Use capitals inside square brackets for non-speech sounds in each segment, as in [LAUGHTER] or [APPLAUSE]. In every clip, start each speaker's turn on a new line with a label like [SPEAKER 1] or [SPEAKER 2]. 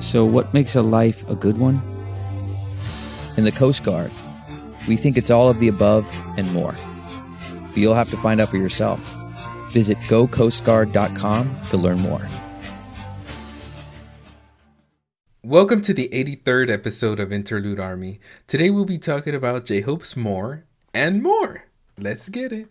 [SPEAKER 1] So, what makes a life a good one? In the Coast Guard, we think it's all of the above and more. But you'll have to find out for yourself. Visit gocoastguard.com to learn more.
[SPEAKER 2] Welcome to the 83rd episode of Interlude Army. Today we'll be talking about J Hope's More and more. Let's get it.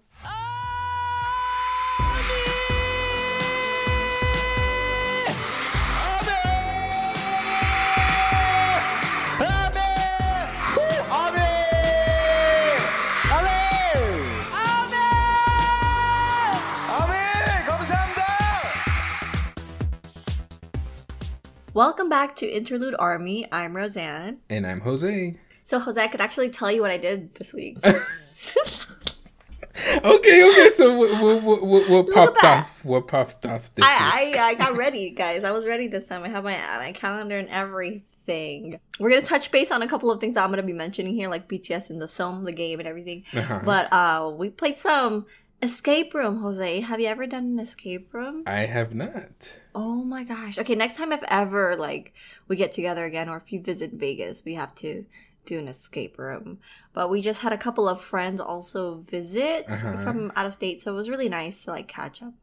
[SPEAKER 3] Welcome back to Interlude Army. I'm Rosan.
[SPEAKER 2] And I'm Jose.
[SPEAKER 3] So, Jose, I could actually tell you what I did this week. [LAUGHS] [LAUGHS]
[SPEAKER 2] okay, okay. So what, what, what, what popped off? What popped off this
[SPEAKER 3] I,
[SPEAKER 2] week?
[SPEAKER 3] I, I got [LAUGHS] ready, guys. I was ready this time. I have my my calendar and everything. We're gonna touch base on a couple of things I'm gonna be mentioning here, like BTS and the SEOM, the game, and everything.
[SPEAKER 2] Uh-huh.
[SPEAKER 3] But uh, we played some escape room. Jose, have you ever done an escape room?
[SPEAKER 2] I have not.
[SPEAKER 3] Oh my gosh. Okay, next time if ever like we get together again or if you visit Vegas, we have to do an escape room. But we just had a couple of friends also visit
[SPEAKER 2] Uh-huh.
[SPEAKER 3] from out of state, so it was really nice to like catch up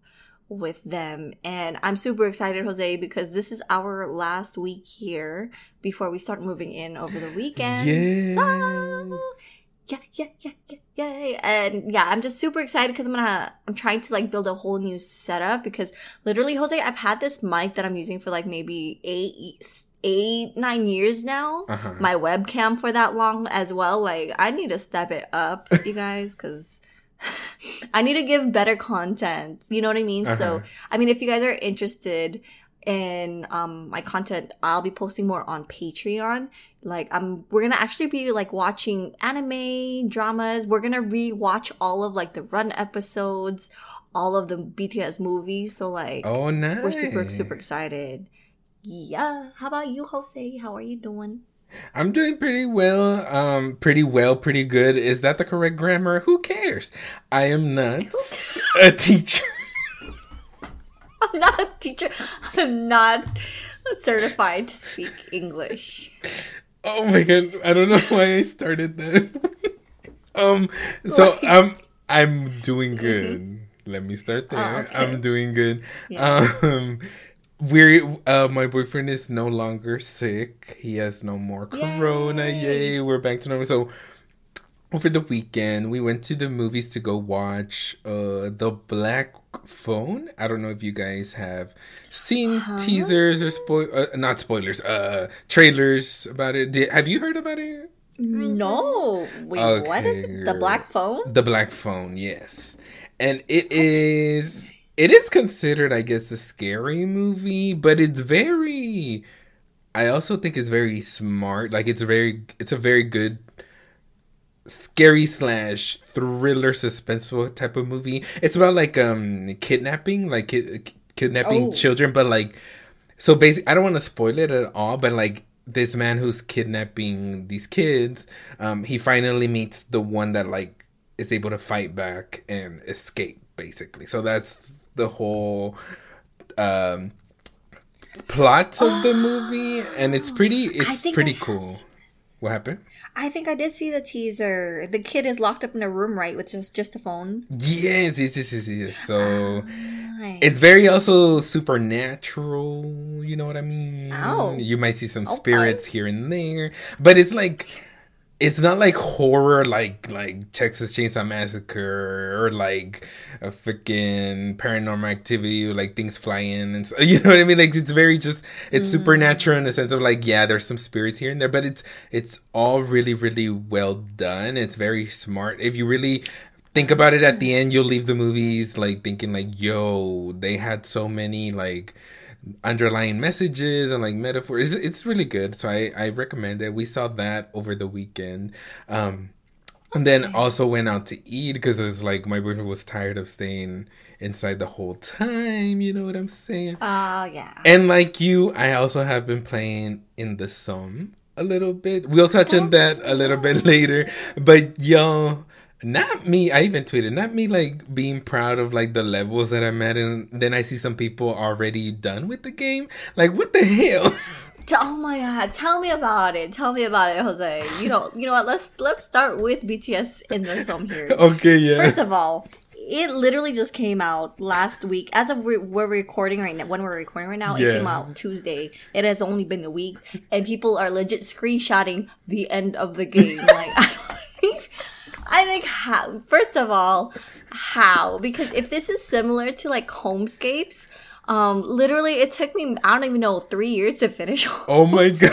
[SPEAKER 3] with them. And I'm super excited, Jose, because this is our last week here before we start moving in over the weekend.
[SPEAKER 2] Yay.
[SPEAKER 3] So yeah, yeah, yeah, yeah, yay. And yeah, I'm just super excited because I'm gonna, I'm trying to like build a whole new setup because literally, Jose, I've had this mic that I'm using for like maybe eight, eight, nine years now.
[SPEAKER 2] Uh-huh.
[SPEAKER 3] My webcam for that long as well. Like, I need to step it up, [LAUGHS] you guys, because [LAUGHS] I need to give better content. You know what I mean? So,
[SPEAKER 2] Uh-huh.
[SPEAKER 3] I mean, if you guys are interested in um my content, I'll be posting more on Patreon. Like I'm we're gonna actually be like watching anime, dramas. We're gonna rewatch all of like the run episodes, all of the BTS movies. So like
[SPEAKER 2] Oh, nice.
[SPEAKER 3] we're super super excited. Yeah. How about you, Jose? How are you doing?
[SPEAKER 2] I'm doing pretty well. Um, pretty well, pretty good. Is that the correct grammar? Who cares? I am not [LAUGHS] a teacher. [LAUGHS]
[SPEAKER 3] I'm not a teacher. I'm not certified to speak English.
[SPEAKER 2] Oh my god, I don't know [LAUGHS] why I started that. [LAUGHS] um, so
[SPEAKER 3] Like-
[SPEAKER 2] I'm I'm doing good. Let me start there.
[SPEAKER 3] Oh, okay.
[SPEAKER 2] I'm doing good.
[SPEAKER 3] Yeah.
[SPEAKER 2] Um, we're uh, my boyfriend is no longer sick. He has no more corona.
[SPEAKER 3] Yay.
[SPEAKER 2] Yay! We're back to normal. So over the weekend, we went to the movies to go watch uh the Black Phone. I don't know if you guys have seen teasers or spoil uh, not spoilers, uh trailers about it. Did, have you heard about it?
[SPEAKER 3] No. Wait, what is it? The black phone?
[SPEAKER 2] The Black Phone, yes. And it is it is considered I guess a scary movie, but it's very I also think it's very smart. Like it's very it's a very good scary slash thriller suspenseful type of movie. It's about like um kidnapping, like ki- kidnapping
[SPEAKER 3] Oh.
[SPEAKER 2] children, but like so basically I don't want to spoil it at all, but like this man who's kidnapping these kids, um he finally meets the one that like is able to fight back and escape basically. So that's the whole um plot of the [GASPS] movie and it's pretty it's pretty cool. What happened?
[SPEAKER 3] I think I did see the teaser. The kid is locked up in a room, right, with just just a phone.
[SPEAKER 2] Yes, yes, yes, yes, yes. So
[SPEAKER 3] Nice.
[SPEAKER 2] it's very also supernatural. You know what I mean?
[SPEAKER 3] Oh.
[SPEAKER 2] You might see some
[SPEAKER 3] Okay.
[SPEAKER 2] spirits here and there, but it's like it's not like horror like like Texas Chainsaw Massacre or like a freaking paranormal activity or like things flying and so, [LAUGHS] you know what I mean? Like it's very just it's mm. supernatural in the sense of like yeah there's some spirits here and there but it's it's all really really well done. It's very smart. If you really think about it at the end you'll leave the movies like thinking like yo they had so many like underlying messages and like metaphors. It's, it's really good. So I, I recommend it. We saw that over the weekend. Um, and then also went out to eat because it was like my boyfriend was tired of staying inside the whole time. You know what I'm saying?
[SPEAKER 3] Oh, yeah.
[SPEAKER 2] And like you, I also have been playing in the SEOM a little bit. We'll touch on that a little bit later. But y'all, not me i even tweeted not me like being proud of like the levels that i'm at and then i see some people already done with the game. Like what the hell? [LAUGHS]
[SPEAKER 3] Oh my god tell me about it tell me about it jose. You know you know what let's let's start with bts in the SEOM here. [LAUGHS]
[SPEAKER 2] Okay yeah.
[SPEAKER 3] First of all it literally just came out last week. As of re- we're recording right now when we're recording right now yeah. it came out tuesday. It has only been a week and people are legit screenshotting the end of the game. Like [LAUGHS] i don't I think how first of all, how because if this is similar to like Homescapes, um, literally it took me I don't even know three years to finish. [LAUGHS]
[SPEAKER 2] Oh my god!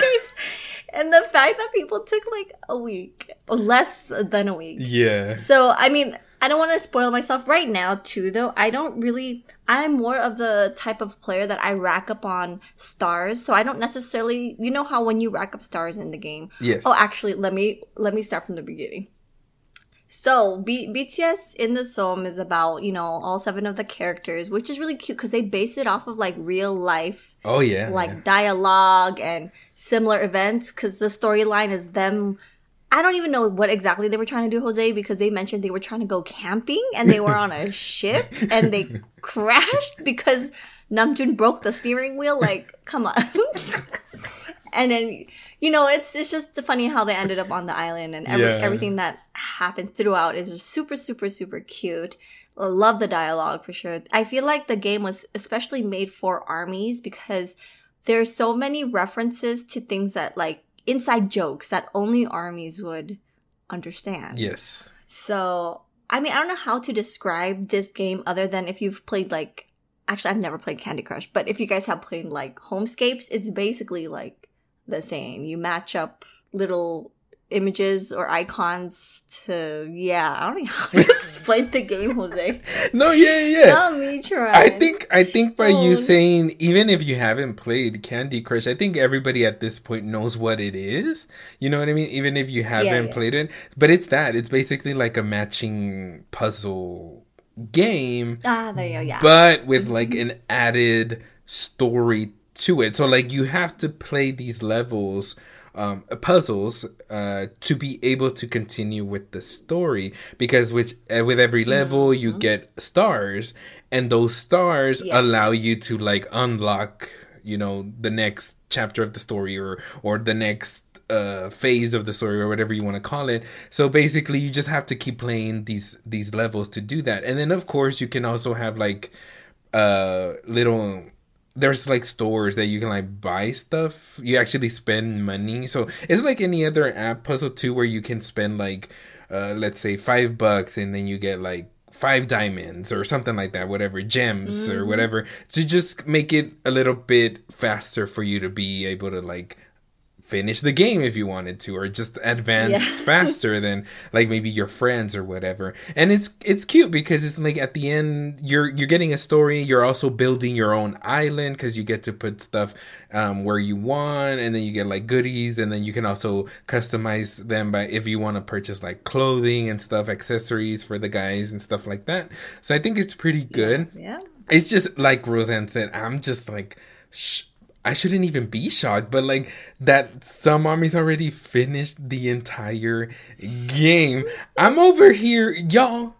[SPEAKER 3] And the fact that people took like a week, less than a week.
[SPEAKER 2] Yeah.
[SPEAKER 3] So I mean, I don't want to spoil myself right now too though. I don't really I'm more of the type of player that I rack up on stars. So I don't necessarily you know how when you rack up stars in the game.
[SPEAKER 2] Yes.
[SPEAKER 3] Oh actually let me let me start from the beginning. So B- BTS in the SEOM is about you know all seven of the characters, which is really cute because they base it off of like real life.
[SPEAKER 2] Oh yeah,
[SPEAKER 3] like
[SPEAKER 2] yeah.
[SPEAKER 3] dialogue and similar events. Because the storyline is them. I don't even know what exactly they were trying to do, Jose, because they mentioned they were trying to go camping and they were on a [LAUGHS] ship and they crashed because Namjoon broke the steering wheel. Like, come on. [LAUGHS] and then you know, it's it's just funny how they ended up on the island and every, yeah. everything that happens throughout is just super super super cute. love the dialogue for sure. I feel like the game was especially made for armies because there's so many references to things that like inside jokes that only armies would understand.
[SPEAKER 2] Yes.
[SPEAKER 3] So, I mean, I don't know how to describe this game other than if you've played like actually I've never played Candy Crush, but if you guys have played like Homescapes, it's basically like the same. You match up little images or icons to yeah i don't know [LAUGHS] how to explain the game jose. [LAUGHS]
[SPEAKER 2] No yeah yeah [LAUGHS]
[SPEAKER 3] not me try
[SPEAKER 2] i think i think by oh. you saying even if you haven't played candy crush i think everybody at this point knows what it is. You know what i mean? Even if you haven't yeah, yeah. played it. But it's that. It's basically like a matching puzzle game.
[SPEAKER 3] Ah there you go yeah.
[SPEAKER 2] But with like an added story to it. So like you have to play these levels um, puzzles uh, to be able to continue with the story because with uh, with every level mm-hmm. you get stars and those stars yeah. allow you to like unlock you know the next chapter of the story or or the next uh, phase of the story or whatever you want to call it. So basically, you just have to keep playing these these levels to do that. And then of course, you can also have like uh little there's like stores that you can like buy stuff. You actually spend money. So it's like any other app puzzle too where you can spend like uh let's say 5 bucks and then you get like five diamonds or something like that, whatever, gems mm. or whatever. To just make it a little bit faster for you to be able to like finish the game if you wanted to or just advance yeah. [LAUGHS] faster than like maybe your friends or whatever and it's it's cute because it's like at the end you're you're getting a story you're also building your own island because you get to put stuff um, where you want and then you get like goodies and then you can also customize them by if you want to purchase like clothing and stuff accessories for the guys and stuff like that so i think it's pretty good
[SPEAKER 3] yeah, yeah.
[SPEAKER 2] it's just like rosan said i'm just like sh- I shouldn't even be shocked, but like that some armies already finished the entire game. I'm over here, y'all.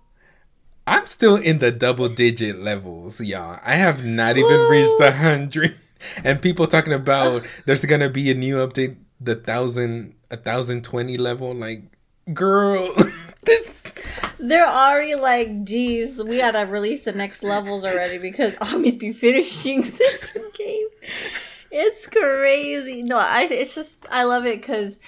[SPEAKER 2] I'm still in the double digit levels, y'all. I have not even reached the hundred. And people talking about there's gonna be a new update, the thousand a thousand twenty level. Like, girl, [LAUGHS] this
[SPEAKER 3] they're already like, geez, we gotta release the next levels already because armies be finishing [LAUGHS] this game it's crazy. No, I it's just I love it because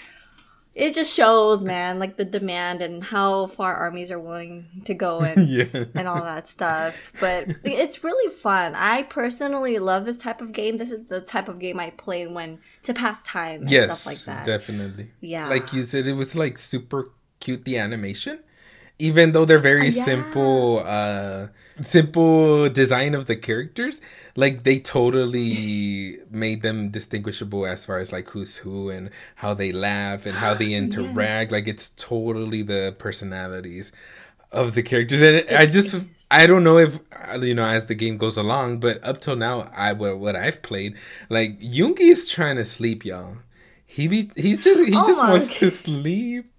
[SPEAKER 3] it just shows, man, like the demand and how far armies are willing to go [LAUGHS] and
[SPEAKER 2] Yeah.
[SPEAKER 3] and all that stuff. But it's really fun. I personally love this type of game. This is the type of game I play when to pass time and
[SPEAKER 2] Yes,
[SPEAKER 3] stuff like that.
[SPEAKER 2] definitely.
[SPEAKER 3] Yeah.
[SPEAKER 2] Like you said, it was like super cute the animation. Even though they're very
[SPEAKER 3] yeah.
[SPEAKER 2] simple, uh simple design of the characters, like they totally made them distinguishable as far as like who's who and how they laugh and how they [GASPS] interact. Like it's totally the personalities of the characters. And I just I don't know if you know as the game goes along, but up till now, I what what I've played, like Yoongi is trying to sleep, y'all. He be he's just he
[SPEAKER 3] Oh
[SPEAKER 2] just wants to [LAUGHS] sleep.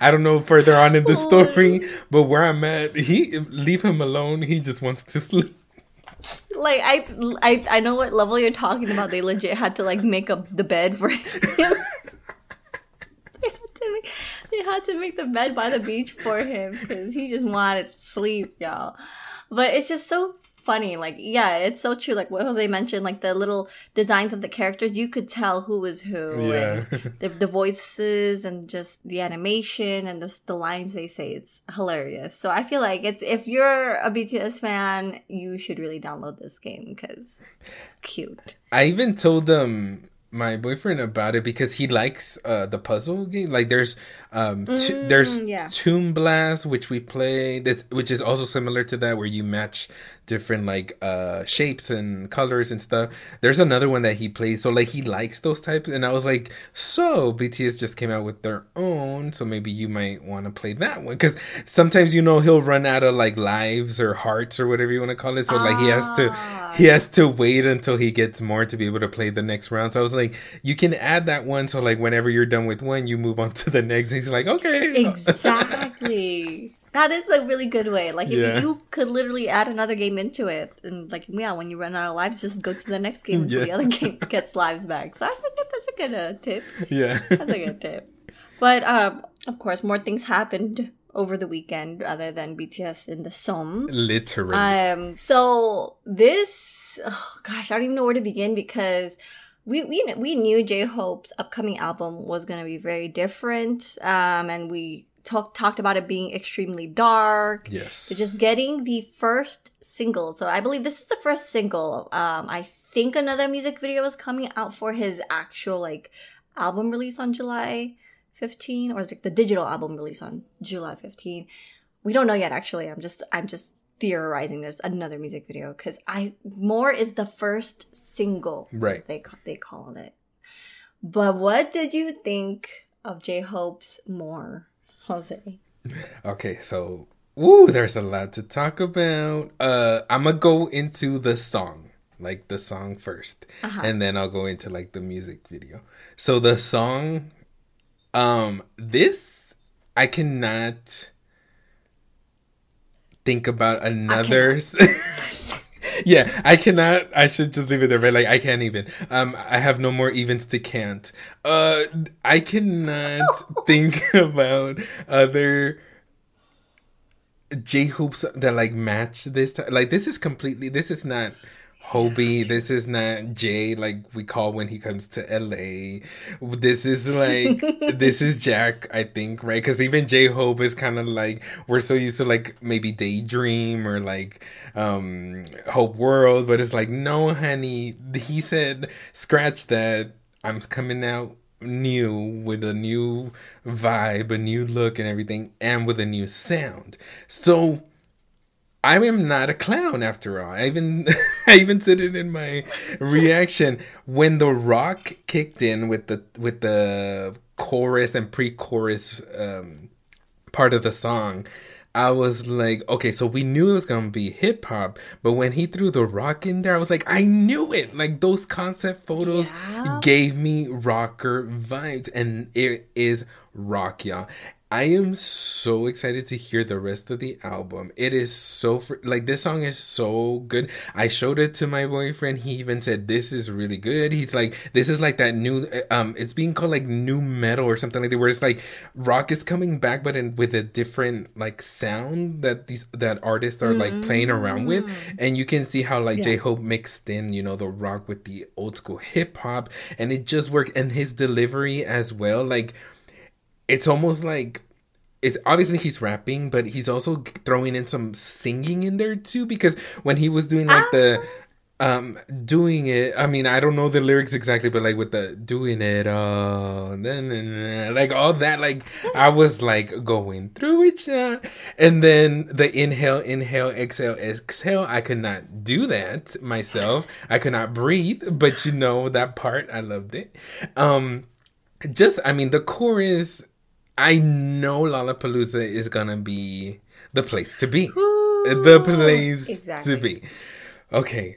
[SPEAKER 2] I don't know further on in the
[SPEAKER 3] Oh.
[SPEAKER 2] story, but where I'm at, he leave him alone. He just wants to sleep.
[SPEAKER 3] Like I, I, I know what level you're talking about. They legit had to like make up the bed for him. [LAUGHS] they, had to make, they had to make the bed by the beach for him because he just wanted to sleep, y'all. But it's just so funny. Like, yeah, it's so true. Like what Jose mentioned, like the little designs of the characters, you could tell who was who,
[SPEAKER 2] Yeah.
[SPEAKER 3] and [LAUGHS] the, the voices, and just the animation and the the lines they say. It's hilarious. So I feel like it's if you're a BTS fan, you should really download this game because it's cute.
[SPEAKER 2] I even told um my boyfriend about it because he likes uh the puzzle game. Like there's um t- there's
[SPEAKER 3] Mm, yeah.
[SPEAKER 2] Toon Blast which we play this which is also similar to that where you match different like uh shapes and colors and stuff. There's another one that he plays so like he likes those types and I was like so BTS just came out with their own so maybe you might want to play that one cuz sometimes you know he'll run out of like lives or hearts or whatever you want to call it so like he has to
[SPEAKER 3] Ah.
[SPEAKER 2] he has to wait until he gets more to be able to play the next round. So I was like, you can add that one. So like whenever you're done with one, you move on [LAUGHS] to the next. Like, okay.
[SPEAKER 3] Exactly. [LAUGHS] That is a really good way. Like, if
[SPEAKER 2] Yeah.
[SPEAKER 3] you could literally add another game into it, and like, yeah, when you run out of lives, just go to the next game until the other game [LAUGHS] gets lives back. So I good, that's a good uh, tip.
[SPEAKER 2] Yeah.
[SPEAKER 3] That's a good tip. But um, of course, more things happened over the weekend other than BTS in the SEOM.
[SPEAKER 2] Literally.
[SPEAKER 3] Um, so this, oh gosh, I don't even know where to begin because we we we knew J Hope's upcoming album was gonna be very different. Um, and we talked talked about it being extremely dark.
[SPEAKER 2] yes.
[SPEAKER 3] So just getting the first single. So I believe this is the first single. Um, I think another music video is coming out for his actual like album release on July 15, or it the digital album release on July 15. We don't know yet. Actually, I'm just I'm just theorizing. There's another music video because I more is the first single.
[SPEAKER 2] Right.
[SPEAKER 3] They they called it. But what did you think of J Hope's more, Jose?
[SPEAKER 2] Okay. So, ooh, there's a lot to talk about. Uh, I'm to go into the song, like the song 1st And then I'll go into like the music video. So the song, um, this, I cannot think about another. [LAUGHS] yeah, I cannot. I should just leave it there. But like, I can't even. Um, I have no more evens to can't. Uh, I cannot [LAUGHS] think about other J Hopes that like match this. Like, this is completely. This is not. Hobi, this is not Jay like we call when he comes to LA. This is like [LAUGHS] this is Jack, I think, right? Because even J Hope is kind of like we're so used to like maybe Daydream or like um Hope World, but it's like no, honey. He said scratch that. I'm coming out new with a new vibe, a new look, and everything, and with a new sound. So I am not a clown after all. I even [LAUGHS] I even said it in my reaction when the rock kicked in with the with the chorus and pre-chorus um, part of the song. I was like, okay, so we knew it was gonna be hip hop, but when he threw the rock in there, I was like, I knew it. Like those concept photos
[SPEAKER 3] Yeah.
[SPEAKER 2] gave me rocker vibes, and it is rock, y'all. I am so excited to hear the rest of the album. It is so fr- like this song is so good. I showed it to my boyfriend. He even said this is really good. He's like this is like that new um it's being called like new metal or something like that where it's like rock is coming back but in with a different like sound that these that artists are like playing around with and you can see how like J Hope mixed in, you know, the rock with the old school hip hop and it just worked and his delivery as well like it's almost like it's obviously he's rapping, but he's also throwing in some singing in there too. Because when he was doing like the um doing it i mean i don't know the lyrics exactly but like with the doing it uh then like all that like i was like going through it and then the inhale inhale exhale exhale i could not do that myself. I could not breathe but you know that part i loved it. Um just i mean the chorus i know lollapalooza is gonna be the place to be the place
[SPEAKER 3] Exactly.
[SPEAKER 2] to be okay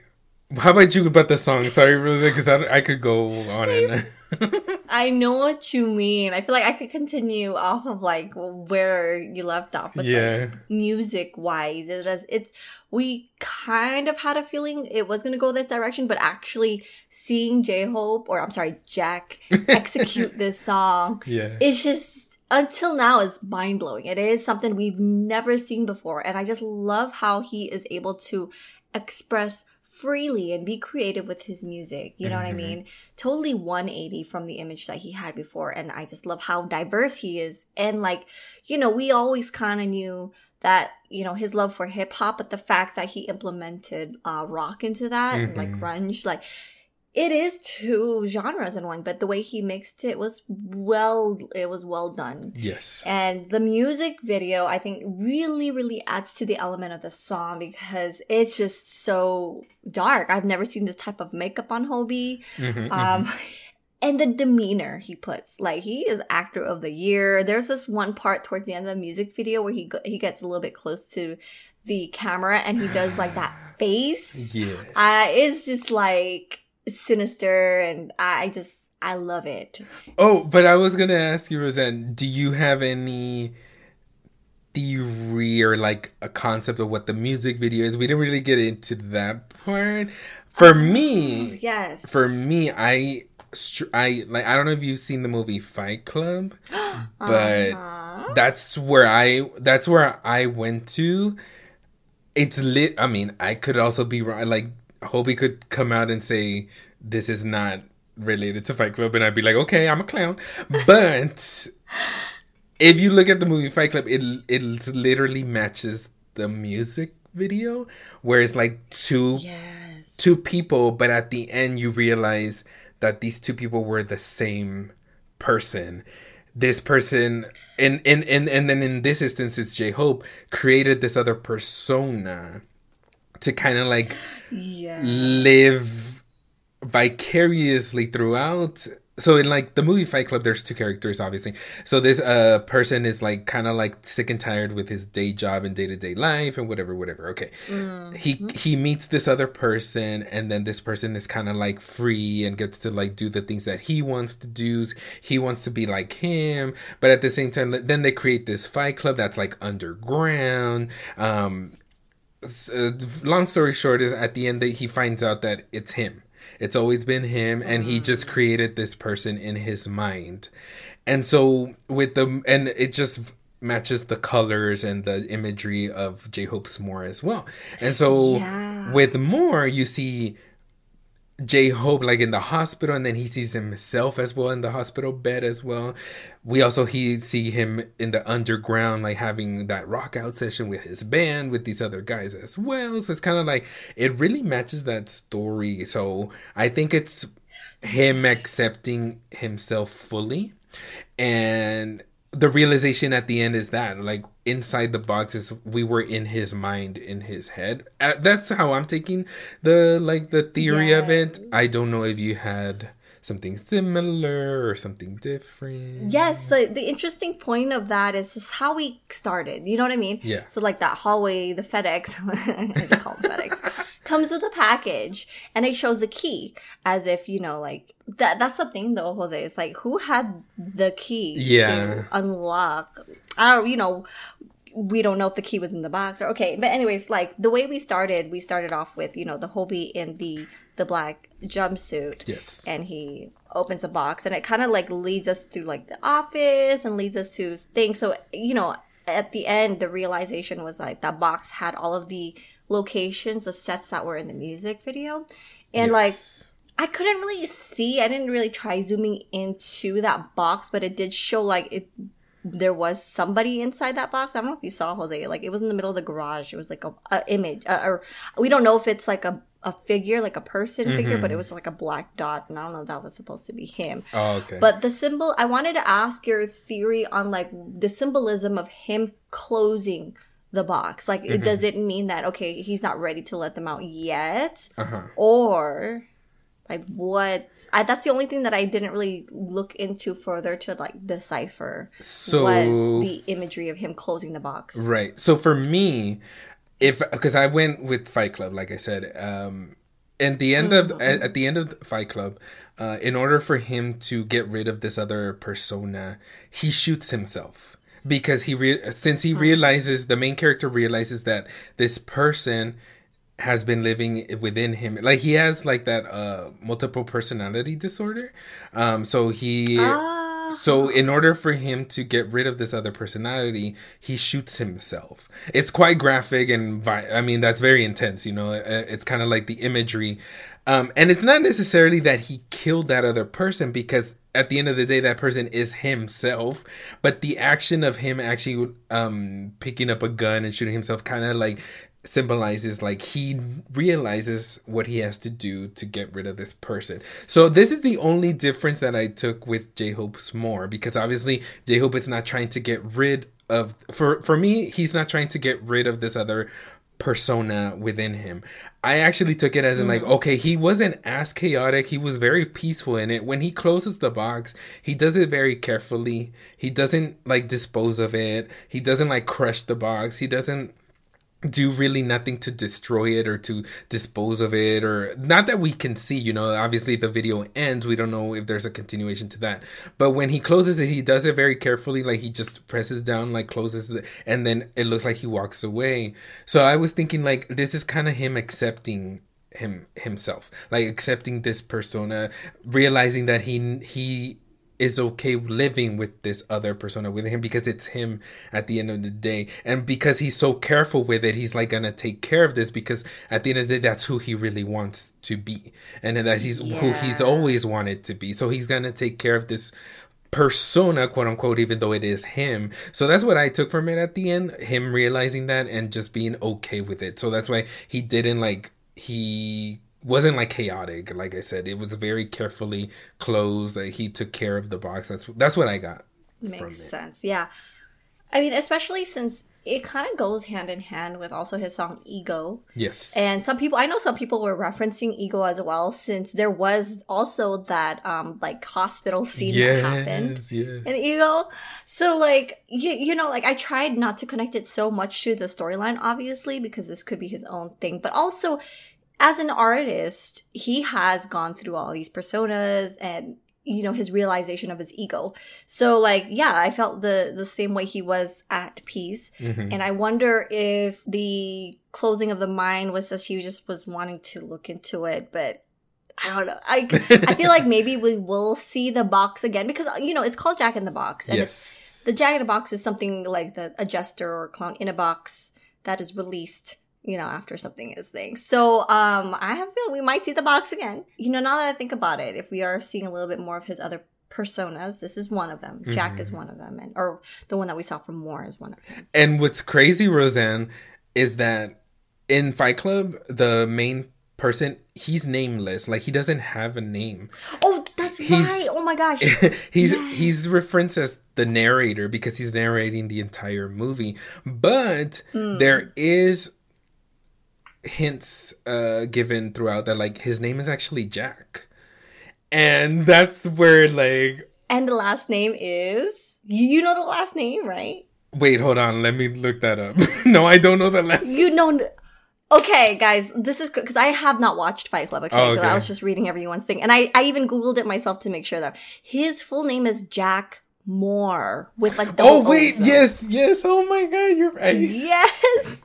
[SPEAKER 2] how about you about the song? Sorry, Rosa, because I, I could go on and [LAUGHS]
[SPEAKER 3] I know what you mean. I feel like I could continue off of like where you left off with
[SPEAKER 2] Yeah.
[SPEAKER 3] like music wise. It is it's we kind of had a feeling it was gonna go this direction, but actually seeing J Hope or I'm sorry, Jack [LAUGHS] execute this song
[SPEAKER 2] yeah,
[SPEAKER 3] it's just until now is mind blowing. It is something we've never seen before, and I just love how he is able to express freely and be creative with his music. You know what I mean? Totally 180 from the image that he had before, and I just love how diverse he is. And like, you know, we always kind of knew that you know his love for hip hop, but the fact that he implemented uh, rock into that, and, like grunge, like it is two genres in one, but the way he mixed it was well, it was well done.
[SPEAKER 2] yes,
[SPEAKER 3] And the music video, I think, really, really adds to the element of the song because it's just so dark. I've never seen this type of makeup on Hobi.
[SPEAKER 2] Mhm,
[SPEAKER 3] Um, and the demeanor he puts, like he is actor of the year. There's this one part towards the end of the music video where he go- he gets a little bit close to the camera and he does like that [SIGHS] face.
[SPEAKER 2] yeah.
[SPEAKER 3] Uh, it's just like sinister, and I just I love it.
[SPEAKER 2] Oh, but I was gonna ask you, Rosan, do you have any theory or like a concept of what the music video is? We didn't really get into that part. For me,
[SPEAKER 3] Yes.
[SPEAKER 2] for me, I, I like. I don't know if you've seen the movie Fight Club, [GASPS] but
[SPEAKER 3] Uh-huh.
[SPEAKER 2] that's where I. That's where I went to. It's lit. I mean, I could also be wrong. Like, Hobi could come out and say this is not related to Fight Club, and I'd be like, okay, I'm a clown. But if you look at the movie Fight Club, it it literally matches the music video, where it's like two
[SPEAKER 3] yes.
[SPEAKER 2] two people, but at the end you realize that these two people were the same person. This person and and and, and then in this instance it's J Hope created this other persona to kind of like
[SPEAKER 3] Yeah.
[SPEAKER 2] live vicariously throughout. So in like the movie Fight Club, there's two characters, obviously. So this uh person is like kind of like sick and tired with his day job and day to day life and whatever, whatever. Okay, he he meets this other person, and then this person is kind of like free and gets to like do the things that he wants to do. He wants to be like him, but at the same time, then they create this Fight Club that's like underground. Um, uh, long story short is at the end that he finds out that it's him. It's always been him and he just created this person in his mind. And so with the and it just matches the colors and the imagery of j-hope's more as well. And so
[SPEAKER 3] Yeah.
[SPEAKER 2] with more you see J Hope like in the hospital, and then he sees himself as well in the hospital bed as well. We also he see him in the underground, like having that rock out session with his band with these other guys as well. So it's kind of like it really matches that story. So I think it's him accepting himself fully, and the realization at the end is that like inside the box is we were in his mind in his head. Uh, that's how i'm taking the like the theory of it. I don't know if you had something similar or something different
[SPEAKER 3] Yes, the, the interesting point of that is just how we started. You know what I mean?
[SPEAKER 2] Yeah.
[SPEAKER 3] So like that hallway, the FedEx, [LAUGHS] I just call it FedEx, comes with a package and it shows a key as if, you know, like that that's the thing though, Jose. It's like who had the key
[SPEAKER 2] Yeah.
[SPEAKER 3] to unlock I don't you know, we don't know if the key was in the box or okay. But anyways, like the way we started, we started off with, you know, the Hobi in the the black jumpsuit
[SPEAKER 2] yes
[SPEAKER 3] and he opens a box and it kind of like leads us through like the office and leads us to things so you know at the end the realization was like that box had all of the locations the sets that were in the music video and like i couldn't really see i didn't really try zooming into that box but it did show like it there was somebody inside that box. I don't know if you saw Jose. Like it was in the middle of the garage. It was like a, a image, uh, or we don't know if it's like a a figure, like a person figure, but it was like a black dot, and I don't know if that was supposed to be him.
[SPEAKER 2] Oh, okay.
[SPEAKER 3] But the symbol, I wanted to ask your theory on like the symbolism of him closing the box. Like,
[SPEAKER 2] Mm-hmm.
[SPEAKER 3] does it mean that okay, he's not ready to let them out yet,
[SPEAKER 2] uh-huh.
[SPEAKER 3] or like what? I, that's the only thing that I didn't really look into further to like decipher.
[SPEAKER 2] So
[SPEAKER 3] was the imagery of him closing the box?
[SPEAKER 2] Right. So for me, if because I went with Fight Club, like I said, um, at the end of at, at the end of Fight Club, uh, in order for him to get rid of this other persona, he shoots himself. Because he re- since he realizes the main character realizes that this person has been living within him. Like he has like that uh multiple personality disorder. Um so he
[SPEAKER 3] Ah.
[SPEAKER 2] So in order for him to get rid of this other personality he shoots himself. It's quite graphic and vi- i mean that's very intense you know? Uh, it's kind of like the imagery. Um and it's not necessarily that he killed that other person because at the end of the day that person is himself but the action of him actually um picking up a gun and shooting himself kind of like symbolizes like he realizes what he has to do to get rid of this person. So this is the only difference that I took with J Hope's more because obviously J Hope is not trying to get rid of for for me he's not trying to get rid of this other persona within him. I actually took it as in like, mm. okay, he wasn't as chaotic. He was very peaceful in it. When he closes the box, he does it very carefully. He doesn't like dispose of it. He doesn't like crush the box. He doesn't do really nothing to destroy it or to dispose of it or not that we can see you know obviously the video ends we don't know if there's a continuation to that but when he closes it he does it very carefully like he just presses down like closes the and then it looks like he walks away. So i was thinking like this is kind of him accepting him himself like accepting this persona realizing that he he is okay living with this other persona with him because it's him at the end of the day. And because he's so careful with it he's like gonna take care of this because at the end of the day that's who he really wants to be. And that he's who he's always wanted to be. So he's gonna take care of this persona quote unquote even though it is him. So that's what i took from it at the end him realizing that and just being okay with it. So that's why he didn't like he wasn't like chaotic like i said it was very carefully closed like he took care of the box that's that's what i got
[SPEAKER 3] Makes sense. Yeah. I mean, especially since it kind of goes hand in hand with also his song Ego.
[SPEAKER 2] yes
[SPEAKER 3] And some people, I know some people were referencing Ego as well, since there was also that um like hospital scene that happened
[SPEAKER 2] yes yes
[SPEAKER 3] in Ego. So like you you know like I tried not to connect it so much to the storyline, obviously, because this could be his own thing, but also as an artist, he has gone through all these personas and you know his realization of his ego. So like yeah, I felt the the same way he was at peace.
[SPEAKER 2] Mhm.
[SPEAKER 3] And I wonder if the closing of the mind was just he just was wanting to look into it, but I don't know. I I feel like [LAUGHS] maybe we will see the box again because you know it's called Jack in the Box, and it's,
[SPEAKER 2] yes
[SPEAKER 3] the Jack in the Box is something like the a jester or clown in a box that is released. You know, after something is things. So, um, I have a feeling we might see the box again. You know, now that I think about it, if we are seeing a little bit more of his other personas, this is one of them. Jack is one of them, and or the one that we saw from More is one of them.
[SPEAKER 2] And what's crazy, Rosan, is that in Fight Club, the main person, he's nameless. Like he doesn't have a name.
[SPEAKER 3] Oh, that's
[SPEAKER 2] He's-
[SPEAKER 3] right. Oh my gosh. [LAUGHS]
[SPEAKER 2] he's he's referenced as the narrator because he's narrating the entire movie. But there is hints uh given throughout that like his name is actually Jack. And that's where like
[SPEAKER 3] And the last name is you know the last name, right?
[SPEAKER 2] wait, hold on, let me look that up. [LAUGHS] no, I don't know the last
[SPEAKER 3] You know. Okay, guys, this is because I have not watched Fight Club. Okay,
[SPEAKER 2] Oh, okay.
[SPEAKER 3] I was just reading everyone's thing, and I I even googled it myself to make sure that his full name is Jack Moore with like
[SPEAKER 2] Oh wait,
[SPEAKER 3] though.
[SPEAKER 2] yes, yes. Oh my god, you're right.
[SPEAKER 3] Yes.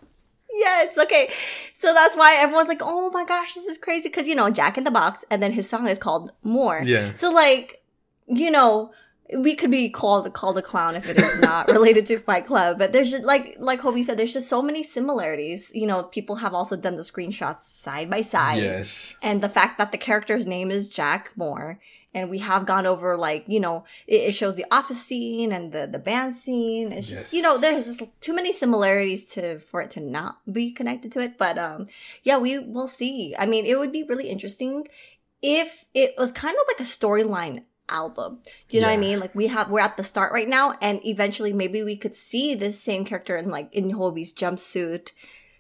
[SPEAKER 3] Yes. Okay. So that's why everyone's like, "Oh my gosh, this is crazy!" Because you know, Jack in the Box, and then his song is called More.
[SPEAKER 2] Yeah.
[SPEAKER 3] So like, you know, we could be called called a clown if it is not related to Fight Club. But there's just like like Hobie said, there's just so many similarities. You know, people have also done the screenshots side by side.
[SPEAKER 2] Yes.
[SPEAKER 3] And the fact that the character's name is Jack Moore and we have gone over like you know it, it shows the office scene and the the band scene. It's just you know there's just too many similarities to for it to not be connected to it. But um, yeah, we will see. I mean, it would be really interesting if it was kind of like a storyline album. Do you know what I mean? Like we have we're at the start right now and eventually maybe we could see this same character in like in Hobi's jumpsuit.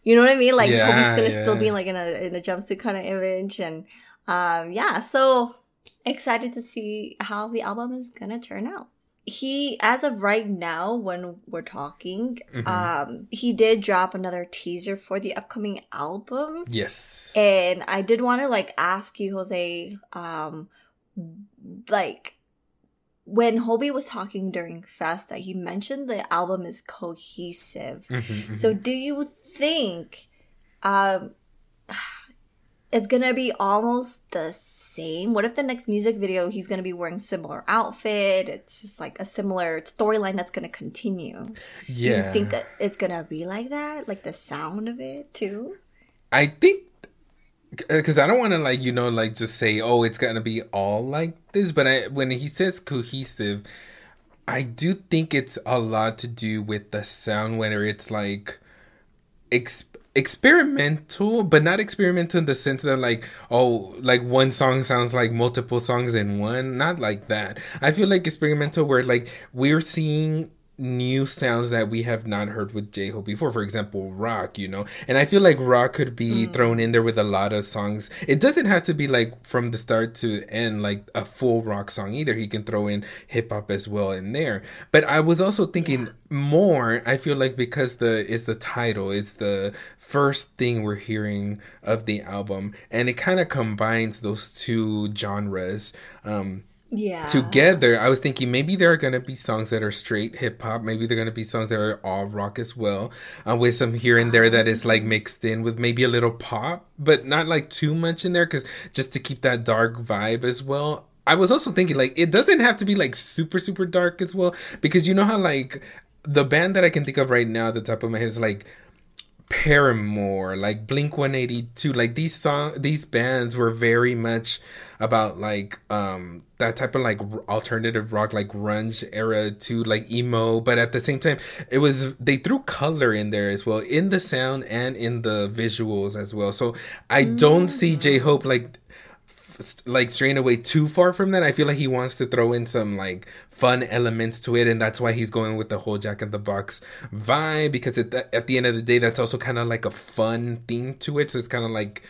[SPEAKER 3] You know what I mean? Like
[SPEAKER 2] Yeah,
[SPEAKER 3] Hobi's gonna still be like in a in a jumpsuit kind of image and um yeah, so excited to see how the album is gonna turn out. He as of right now when we're talking,
[SPEAKER 2] Mhm.
[SPEAKER 3] um he did drop another teaser for the upcoming album.
[SPEAKER 2] Yes.
[SPEAKER 3] And I did want to like ask you, Jose, um, like when Hobi was talking during Festa, he mentioned the album is cohesive.
[SPEAKER 2] Mhm, mhm.
[SPEAKER 3] So do you think um [SIGHS] it's gonna be almost the same? What if the next music video he's gonna be wearing similar outfit? It's just like a similar storyline that's gonna continue.
[SPEAKER 2] Yeah.
[SPEAKER 3] you think it's gonna be like that? Like the sound of it too?
[SPEAKER 2] I think uh, because I don't want to like you know like just say oh it's gonna be all like this, but I when he says cohesive, I do think it's a lot to do with the sound, whether it's like ex- experimental, but not experimental in the sense that like oh like one song sounds like multiple songs in one, not like that. I feel like experimental where like we're seeing new sounds that we have not heard with J Hope before. For example, rock, you know, and I feel like rock could be thrown in there with a lot of songs. It doesn't have to be like from the start to end like a full rock song either. He can throw in hip hop as well in there. But I was also thinking more. I feel like because the is the title is the first thing we're hearing of the album, and it kind of combines those two genres. Um,
[SPEAKER 3] Yeah.
[SPEAKER 2] together i was thinking maybe there are going to be songs that are straight hip hop. Maybe they're going to be songs that are all rock as well uh, with some here and there that is like mixed in with maybe a little pop but not like too much in there because just to keep that dark vibe as well. I was also thinking like it doesn't have to be like super super dark as well because you know how like the band that i can think of right now at the top of my head is like Paramore, like Blink 182, like these song these bands were very much about like um that type of like alternative rock like grunge era to like emo, but at the same time it was they threw color in there as well in the sound and in the visuals as well. So I don't see J Hope like like straying away too far from that. I feel like he wants to throw in some like fun elements to it, and that's why he's going with the whole Jack in the Box vibe because at the, at the end of the day, that's also kind of like a fun theme to it. So it's kind of like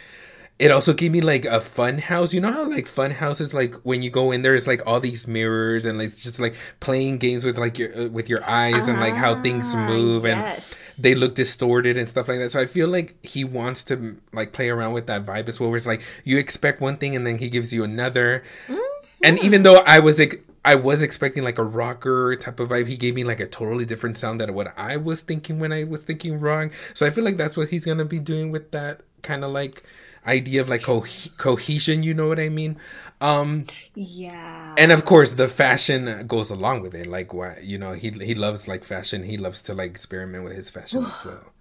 [SPEAKER 2] it also gave me like a fun house. You know how like fun houses like when you go in there, it's like all these mirrors and it's just like playing games with like your uh, with your eyes and like how things
[SPEAKER 3] Ah,
[SPEAKER 2] move and they look distorted and stuff like that. So I feel like he wants to like play around with that vibe as well, where it's like you expect one thing and then he gives you another. And even though I was like. I was expecting like a rocker type of vibe. He gave me like a totally different sound than what I was thinking when I was thinking wrong. So I feel like that's what he's gonna be doing with that kind of like idea of like co- cohesion. You know what I mean? Um,
[SPEAKER 3] Yeah.
[SPEAKER 2] and of course the fashion goes along with it. Like what you know, he he loves like fashion. He loves to like experiment with his fashion as [SIGHS] well.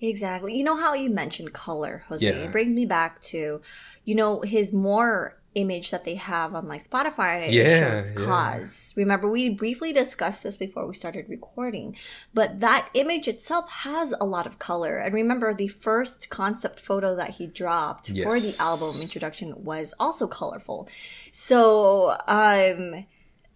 [SPEAKER 3] Exactly. You know how you mentioned color, Jose?
[SPEAKER 2] Yeah.
[SPEAKER 3] It brings me back to, you know, his more image that they have on like Spotify and it
[SPEAKER 2] Yeah,
[SPEAKER 3] shows
[SPEAKER 2] yeah.
[SPEAKER 3] KAWS. Remember, we briefly discussed this before we started recording, but that image itself has a lot of color. And remember, the first concept photo that he dropped for the album introduction was also colorful. So, um,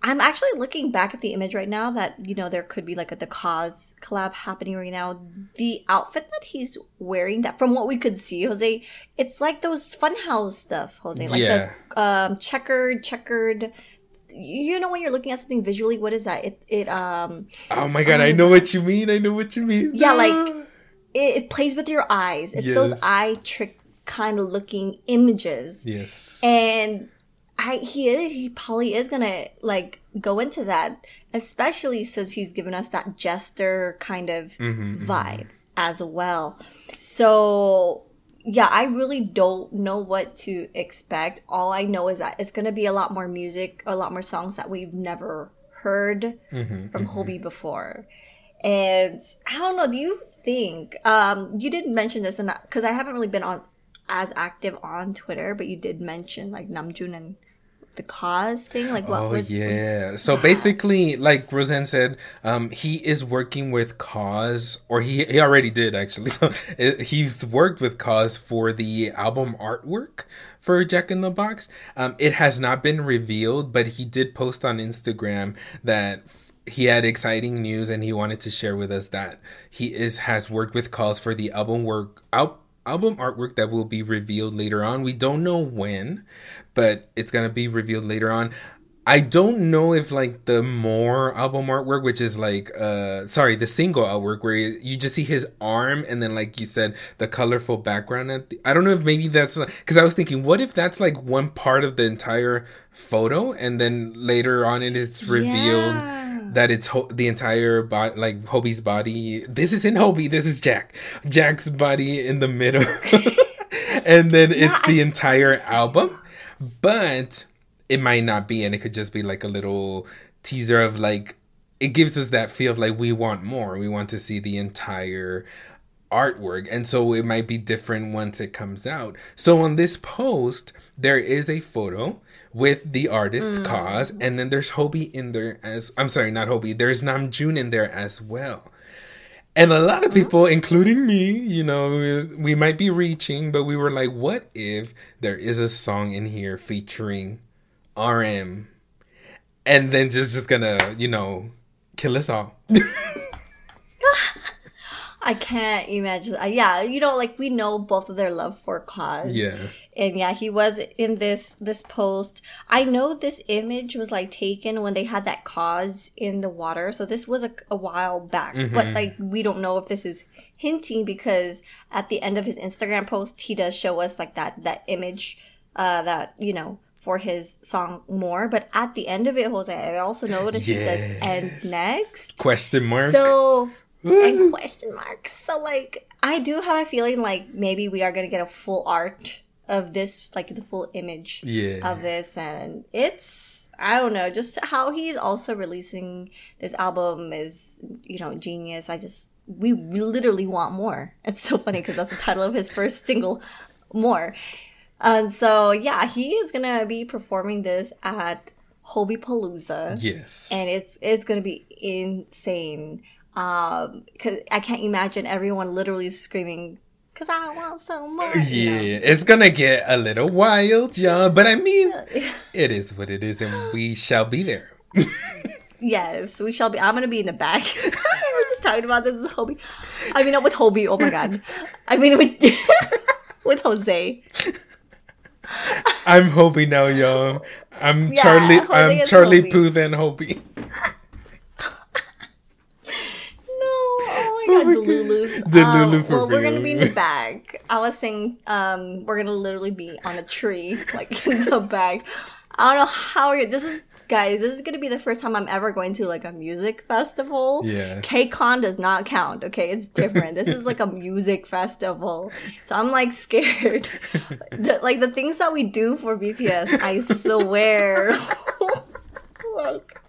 [SPEAKER 3] I'm actually looking back at the image right now that, you know, there could be like a the KAWS collab happening right now. The outfit that he's wearing that from what we could see, Jose, it's like those funhouse stuff, Jose. Like
[SPEAKER 2] Yeah.
[SPEAKER 3] the um checkered, checkered you know when you're looking at something visually, what is that? It it um
[SPEAKER 2] Oh my god, I know what you mean. I know what you mean.
[SPEAKER 3] Yeah, like- it, it plays with your eyes. It's those eye trick kind of looking images.
[SPEAKER 2] yes.
[SPEAKER 3] and I he is, he probably is gonna like go into that, especially since he's given us that jester kind of
[SPEAKER 2] Mm-hmm,
[SPEAKER 3] vibe as well. So yeah, I really don't know what to expect. All I know is that it's gonna be a lot more music, a lot more songs that we've never heard
[SPEAKER 2] Mm-hmm,
[SPEAKER 3] from Hobi before. And I don't know. Do you think um, you didn't mention this, and because I haven't really been on as active on Twitter, but you did mention like Namjoon and the KAWS thing? Like what
[SPEAKER 2] Oh
[SPEAKER 3] was
[SPEAKER 2] yeah. So basically, like Rosan said, um, he is working with KAWS, or he he already did actually. [LAUGHS] So it, he's worked with KAWS for the album artwork for Jack in the Box. Um, it has not been revealed, but he did post on Instagram that he had exciting news and he wanted to share with us that he is has worked with KAWS for the album work out album artwork that will be revealed later on. We don't know when, but it's gonna be revealed later on. I don't know if like the more album artwork, which is like uh sorry, the single artwork where you just see his arm and then like you said the colorful background the, I don't know if maybe that's cuz I was thinking what if that's like one part of the entire photo and then later on it is revealed
[SPEAKER 3] Yeah.
[SPEAKER 2] That it's Ho- the entire body, like Hobi's body. This is in Hobie. This is Jack. Jack's body in the middle, [LAUGHS] and then it's the entire album. But it might not be, and it could just be like a little teaser of like it gives us that feel of like we want more. We want to see the entire artwork and so it might be different once it comes out so on this post there is a photo with the artist's mm. KAWS and then there's Hobi in there as i'm sorry not Hobi there's namjoon in there as well. And a lot of mm-hmm. people including me you know we, we might be reaching but we were like what if there is a song in here featuring rm and then just just gonna you know kill us all [LAUGHS]
[SPEAKER 3] I can't imagine. Yeah, you know, like we know both of their love for KAWS.
[SPEAKER 2] Yeah.
[SPEAKER 3] And yeah, he was in this this post. I know this image was like taken when they had that KAWS in the water. So this was a, a while back. But like we don't know if this is hinting because at the end of his Instagram post he does show us like that that image uh that, you know, for his song more. But at the end of it, Jose, I also know noticed he says and next.
[SPEAKER 2] question mark
[SPEAKER 3] So and [LAUGHS] question marks. So like I do have a feeling like maybe we are gonna get a full art of this, like the full image
[SPEAKER 2] Yeah.
[SPEAKER 3] of this, and it's I don't know, just how he's also releasing this album is you know genius. I just we literally want more. [LAUGHS] It's so funny because that's the title of his first single, more. And so yeah, he is gonna be performing this at Hobi Palooza
[SPEAKER 2] yes
[SPEAKER 3] and it's it's gonna be insane. Um, cause I can't imagine everyone literally screaming, "Cause I want more." you
[SPEAKER 2] Yeah,
[SPEAKER 3] know?
[SPEAKER 2] it's gonna get a little wild, yeah. But I mean, [LAUGHS] it is what it is, and we shall be there. [LAUGHS]
[SPEAKER 3] Yes, we shall be. I'm gonna be in the back. we [LAUGHS] were just talking about this with Hobi. I mean, not with Hobi. Oh my god. I mean, with with Jose.
[SPEAKER 2] I'm Hobi now, y'all. I'm
[SPEAKER 3] Yeah,
[SPEAKER 2] Charlie.
[SPEAKER 3] Jose
[SPEAKER 2] I'm Charlie
[SPEAKER 3] Hobi.
[SPEAKER 2] Puth and Hobi.
[SPEAKER 3] No, oh my Delulu's.
[SPEAKER 2] Delulu
[SPEAKER 3] um,
[SPEAKER 2] for
[SPEAKER 3] Well, we're gonna be in the
[SPEAKER 2] real.
[SPEAKER 3] bag. I was saying, um, we're gonna literally be on a tree, [LAUGHS] like in the bag. I don't know how we're. This is guys. This is gonna be the first time I'm ever going to like a music festival.
[SPEAKER 2] Yeah.
[SPEAKER 3] KCON does not count. Okay, it's different. this is like a music festival, so I'm like scared. [LAUGHS] the, like the things that we do for BTS, I swear. [LAUGHS] like.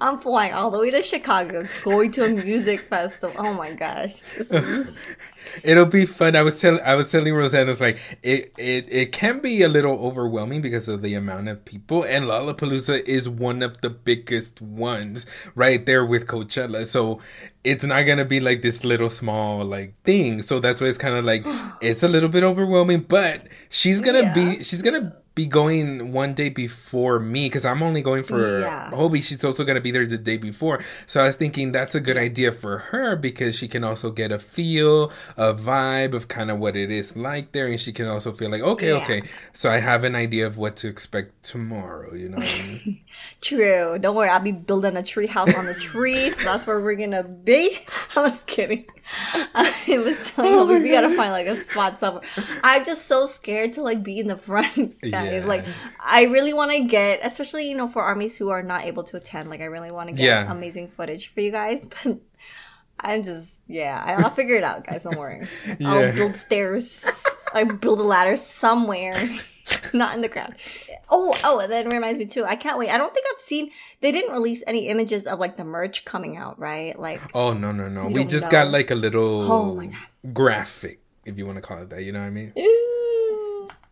[SPEAKER 3] I'm flying all the way to Chicago, going to a music [LAUGHS] festival. Oh my gosh. This is, [LAUGHS]
[SPEAKER 2] It'll be fun. I was telling I was telling Rosanna, it's like it, it it can be a little overwhelming because of the amount of people, and Lollapalooza is one of the biggest ones right there with Coachella. So it's not gonna be like this little small like thing. So that's why it's kind of like [SIGHS] it's a little bit overwhelming. But she's gonna
[SPEAKER 3] Yeah.
[SPEAKER 2] be she's gonna be going one day before me because I'm only going for
[SPEAKER 3] Yeah.
[SPEAKER 2] Hobi. She's also gonna be there the day before. So I was thinking that's a good idea for her because she can also get a feel, a vibe of kind of what it is like there, and she can also feel like, okay,
[SPEAKER 3] Yeah.
[SPEAKER 2] okay. So I have an idea of what to expect tomorrow. You know. What I mean? [LAUGHS]
[SPEAKER 3] true. Don't worry, I'll be building a tree house on the tree. so that's where we're gonna be. [LAUGHS] I was kidding. [LAUGHS] I was telling
[SPEAKER 2] Oh
[SPEAKER 3] we gotta find like a spot somewhere. I'm just so scared to like be in the [LAUGHS] front, guys.
[SPEAKER 2] Yeah.
[SPEAKER 3] Like I really want to get, especially you know for armies who are not able to attend. Like I really want to get
[SPEAKER 2] Yeah.
[SPEAKER 3] amazing footage for you guys, [LAUGHS] but. I'm just yeah. I'll figure it out, guys. Don't worry.
[SPEAKER 2] Yeah.
[SPEAKER 3] I'll build stairs. I build a ladder somewhere, not in the ground. Oh, oh, and that reminds me too. I can't wait. I don't think I've seen. They didn't release any images of like the merch coming out, right? Like,
[SPEAKER 2] oh no no no! We just
[SPEAKER 3] know.
[SPEAKER 2] got like a little
[SPEAKER 3] Oh my God.
[SPEAKER 2] graphic, if you want to call it that. You know what I mean?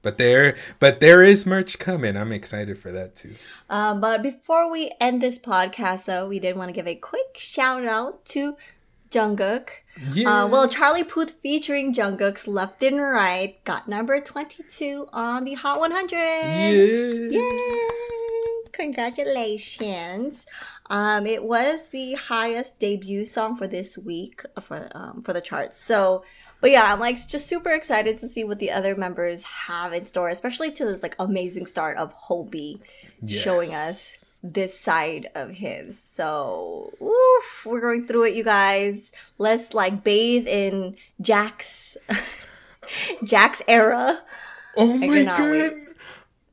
[SPEAKER 2] But there, but there is merch coming. I'm excited for that too.
[SPEAKER 3] Uh, but before we end this podcast, though, we did want to give a quick shout out to Jungkook.
[SPEAKER 2] Yeah.
[SPEAKER 3] Uh, well, Charlie Puth featuring Jungkook's Left and Right got number 22 on the Hot 100.
[SPEAKER 2] yeah.
[SPEAKER 3] Yay! Congratulations. Um, it was the highest debut song for this week for um, for the charts. So, but yeah, I'm like just super excited to see what the other members have in store, especially to this like amazing start of Hobi showing us this side of him. So, oof, we're going through it, you guys. Let's like bathe in Jack's [LAUGHS] Jack's era.
[SPEAKER 2] Oh my god.
[SPEAKER 3] wait.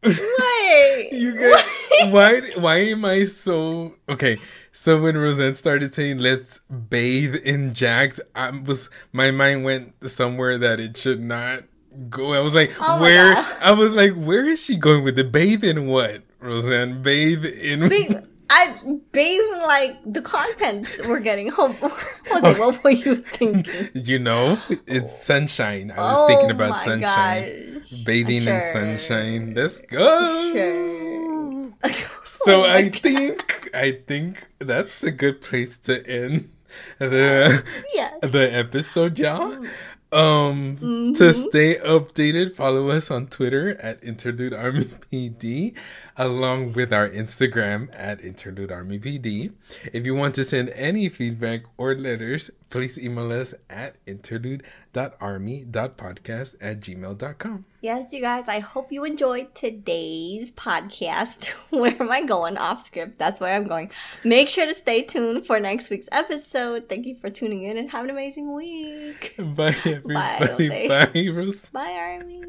[SPEAKER 3] Wait. [LAUGHS]
[SPEAKER 2] You guys, [LAUGHS] why why am I so okay? So when Rosan started saying "Let's bathe in Jack's," I was my mind went somewhere that it should not go. I was like,
[SPEAKER 3] Oh
[SPEAKER 2] where? I was like, where is she going with the bathe in what? Rosan, bathe in.
[SPEAKER 3] Ba- I bathe in like the content we're getting. [LAUGHS] Jose, what were you thinking? [LAUGHS]
[SPEAKER 2] you know, it's sunshine. I was
[SPEAKER 3] Oh
[SPEAKER 2] thinking about sunshine,
[SPEAKER 3] gosh.
[SPEAKER 2] bathing
[SPEAKER 3] Sure.
[SPEAKER 2] in sunshine. Let's go.
[SPEAKER 3] Sure. [LAUGHS]
[SPEAKER 2] So
[SPEAKER 3] Oh
[SPEAKER 2] I
[SPEAKER 3] God.
[SPEAKER 2] think I think that's a good place to end the
[SPEAKER 3] Yes.
[SPEAKER 2] the episode, y'all. Um
[SPEAKER 3] Mm-hmm.
[SPEAKER 2] to stay updated, follow us on Twitter at Interlude Army PD, along with our Instagram at Interlude Army PD. If you want to send any feedback or letters, please email us at interlude.army.podcast at gmail.com.
[SPEAKER 3] Yes, you guys, I hope you enjoyed today's podcast. [LAUGHS] Where am I going? Off script. That's where I'm going. Make sure to stay tuned for next week's episode. Thank you for tuning in and have an amazing week.
[SPEAKER 2] Bye [LAUGHS] everybody. Bye, Rose.
[SPEAKER 3] Bye, Army.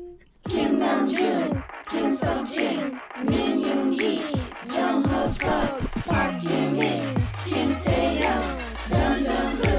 [SPEAKER 4] Kim Nam Jun, Kim Seok Jin, Min Yoon Gi, Jung Ho Seok, Park Ji Min, Kim Tae Hyung, Jeon Jung